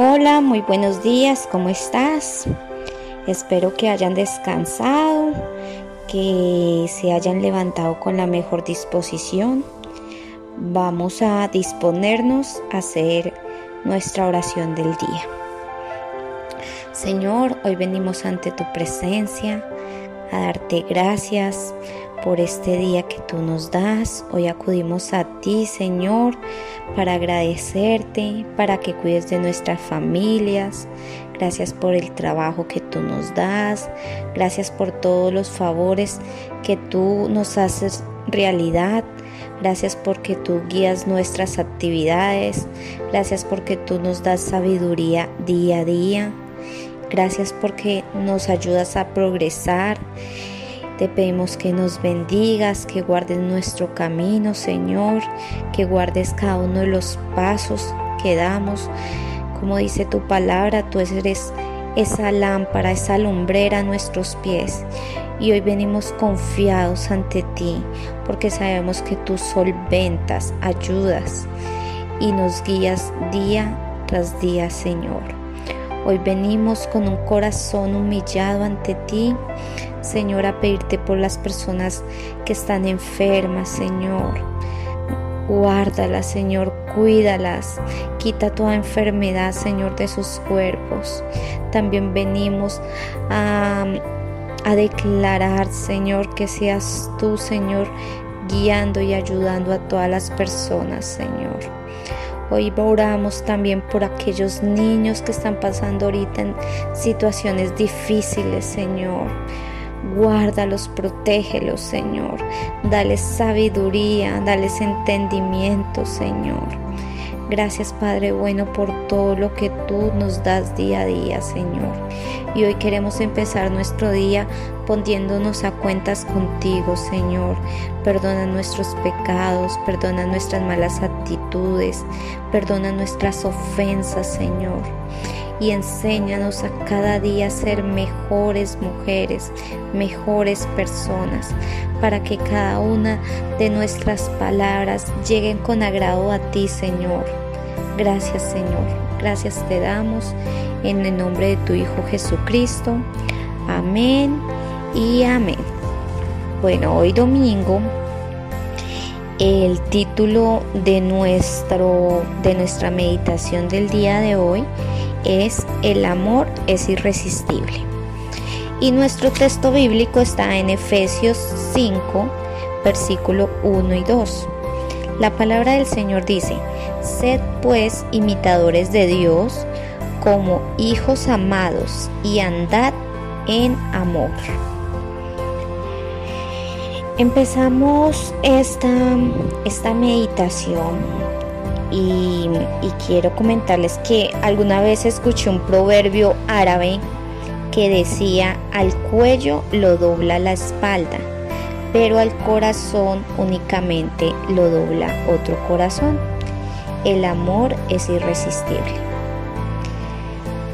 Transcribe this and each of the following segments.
Hola, muy buenos días, ¿cómo estás? Espero que hayan descansado, que se hayan levantado con la mejor disposición. Vamos a disponernos a hacer nuestra oración del día. Señor, hoy venimos ante tu presencia a darte gracias por este día que tú nos das. Hoy acudimos a ti, Señor, para agradecerte, para que cuides de nuestras familias. Gracias por el trabajo que tú nos das. Gracias por todos los favores que tú nos haces realidad. Gracias porque tú guías nuestras actividades. Gracias porque tú nos das sabiduría día a día. Gracias porque nos ayudas a progresar. Te pedimos que nos bendigas, que guardes nuestro camino, Señor, que guardes cada uno de los pasos que damos. Como dice tu palabra, tú eres esa lámpara, esa lumbrera a nuestros pies. Y hoy venimos confiados ante ti, porque sabemos que tú solventas, ayudas y nos guías día tras día, Señor. Hoy venimos con un corazón humillado ante ti, Señor, a pedirte por las personas que están enfermas, Señor. Guárdalas, Señor, cuídalas. Quita toda enfermedad, Señor, de sus cuerpos. También venimos a, a declarar, Señor, que seas tú, Señor, guiando y ayudando a todas las personas, Señor. Hoy oramos también por aquellos niños que están pasando ahorita en situaciones difíciles, Señor. Guárdalos, protégelos, Señor. Dales sabiduría, dales entendimiento, Señor. Gracias Padre bueno por todo lo que tú nos das día a día, Señor. Y hoy queremos empezar nuestro día poniéndonos a cuentas contigo, Señor. Perdona nuestros pecados, perdona nuestras malas actitudes, perdona nuestras ofensas, Señor y enséñanos a cada día ser mejores mujeres, mejores personas, para que cada una de nuestras palabras lleguen con agrado a ti, Señor. Gracias, Señor. Gracias te damos en el nombre de tu Hijo Jesucristo. Amén y amén. Bueno, hoy domingo el título de nuestro de nuestra meditación del día de hoy es El amor es irresistible. Y nuestro texto bíblico está en Efesios 5, versículo 1 y 2. La palabra del Señor dice, Sed pues imitadores de Dios como hijos amados y andad en amor. Empezamos esta, esta meditación y, quiero comentarles que alguna vez escuché un proverbio árabe que decía al cuello lo dobla la espalda, pero al corazón únicamente lo dobla otro corazón. El amor es irresistible.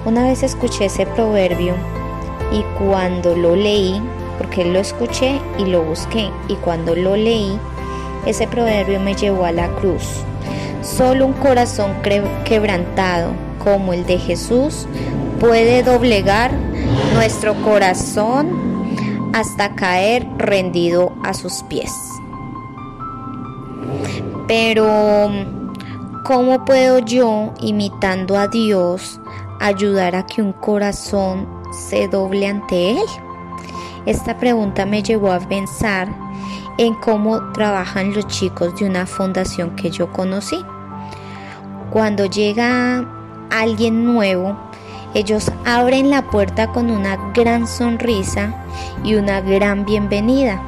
Una vez escuché ese proverbio y cuando lo leí, porque lo escuché y lo busqué, y cuando lo leí, ese proverbio me llevó a la cruz Solo un corazón quebrantado como el de Jesús puede doblegar nuestro corazón hasta caer rendido a sus pies. Pero, ¿cómo puedo yo, imitando a Dios, ayudar a que un corazón se doble ante Él? Esta pregunta me llevó a pensar en cómo trabajan los chicos de una fundación que yo conocí. Cuando llega alguien nuevo, ellos abren la puerta con una gran sonrisa y una gran bienvenida.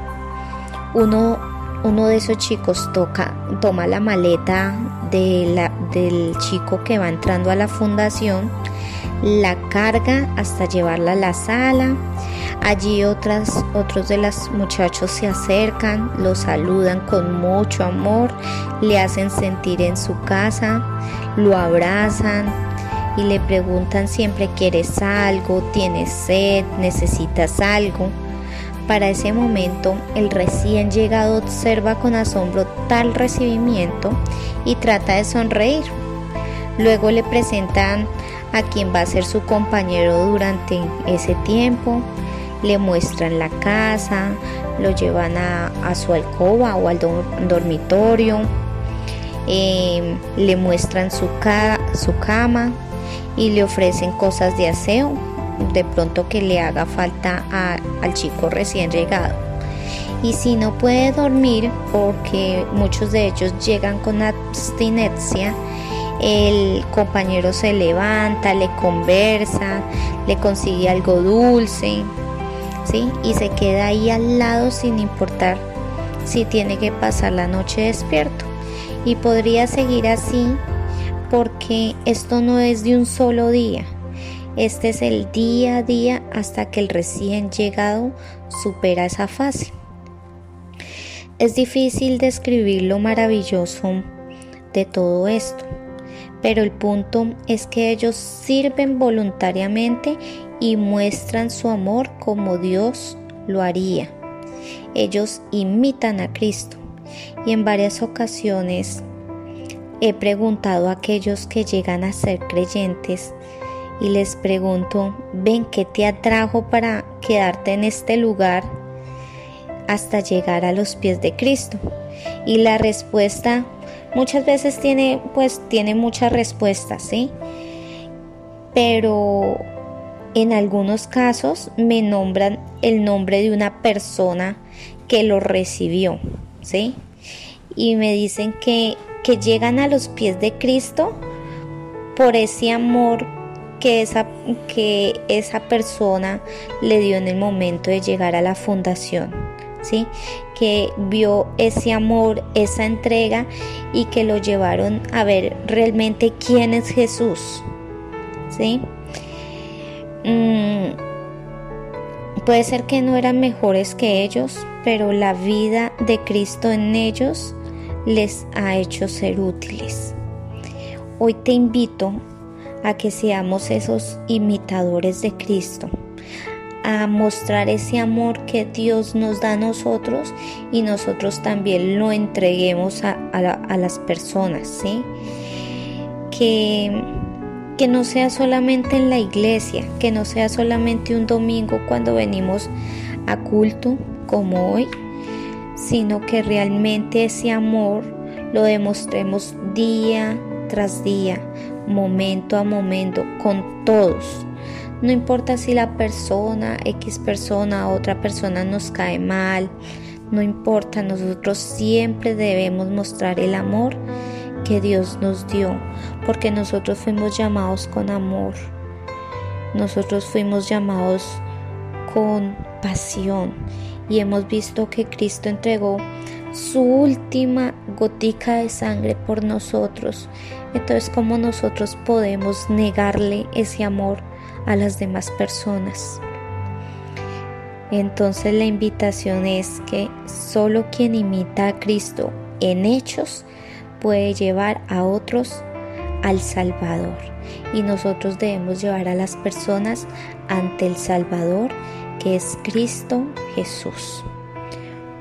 Uno, uno de esos chicos toca, toma la maleta del chico que va entrando a la fundación, la carga hasta llevarla a la sala. Allí otros de los muchachos se acercan, lo saludan con mucho amor, le hacen sentir en su casa, lo abrazan y le preguntan siempre quieres algo, tienes sed, necesitas algo. Para ese momento, el recién llegado observa con asombro tal recibimiento y trata de sonreír. Luego le presentan a quien va a ser su compañero durante ese tiempo. Le muestran la casa, lo llevan a, su alcoba o al dormitorio, eh, le muestran su, su cama y le ofrecen cosas de aseo, de pronto que le haga falta al chico recién llegado. Y si no puede dormir, porque muchos de ellos llegan con abstinencia, el compañero se levanta, le conversa, le consigue algo dulce, ¿sí? Y se queda ahí al lado sin importar si tiene que pasar la noche despierto. Y podría seguir así porque esto no es de un solo día. Este es el día a día hasta que el recién llegado supera esa fase. Es difícil describir lo maravilloso de todo esto, pero el punto es que ellos sirven voluntariamente y muestran su amor como Dios lo haría. Ellos imitan a Cristo y en varias ocasiones he preguntado a aquellos que llegan a ser creyentes y les pregunto, ven, ¿qué te atrajo para quedarte en este lugar hasta llegar a los pies de Cristo? Y la respuesta muchas veces tiene, pues tiene muchas respuestas, ¿sí? Pero en algunos casos me nombran el nombre de una persona que lo recibió, ¿sí? Y me dicen que que llegan a los pies de Cristo por ese amor que esa, que esa persona le dio en el momento de llegar a la fundación. ¿sí? Que vio ese amor, esa entrega y que lo llevaron a ver realmente quién es Jesús. ¿sí? Mm, puede ser que no eran mejores que ellos, pero la vida de Cristo en ellos les ha hecho ser útiles. Hoy te invito a que seamos esos imitadores de Cristo, a mostrar ese amor que Dios nos da a nosotros y nosotros también lo entreguemos a, las personas, ¿sí? Que, que no sea solamente en la iglesia, que no sea solamente un domingo cuando venimos a culto como hoy, sino que realmente ese amor lo demostremos día tras día, momento a momento, con todos. No importa si la persona, X persona, otra persona nos cae mal, no importa, nosotros siempre debemos mostrar el amor que Dios nos dio, porque nosotros fuimos llamados con amor, nosotros fuimos llamados con pasión y hemos visto que Cristo entregó su última gotica de sangre por nosotros. Entonces, ¿cómo nosotros podemos negarle ese amor a las demás personas? Entonces la invitación es que solo quien imita a Cristo en hechos puede llevar a otros al Salvador. Y nosotros debemos llevar a las personas ante el Salvador que es Cristo Jesús.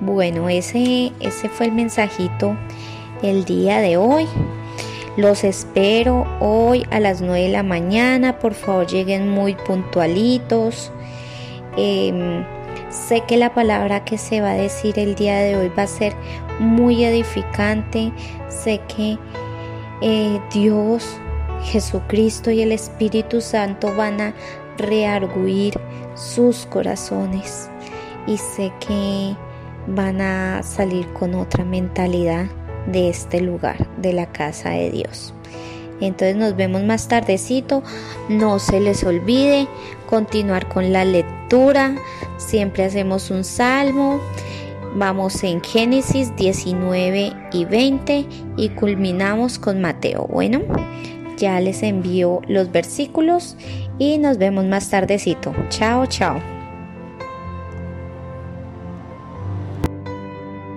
Bueno, ese, ese fue el mensajito el día de hoy. Los espero hoy a las 9 de la mañana. Por favor, lleguen muy puntualitos. Em, sé que la palabra que se va a decir el día de hoy va a ser muy edificante. Sé que eh, Dios, Jesucristo y el Espíritu Santo van a rearguir sus corazones y sé que van a salir con otra mentalidad de este lugar, de la casa de Dios. Entonces nos vemos más tardecito. No se les olvide continuar con la lectura. Siempre hacemos un salmo. Vamos en Génesis 19 y 20 y culminamos con Mateo. Bueno, ya les envío los versículos y nos vemos más tardecito. Chao, chao.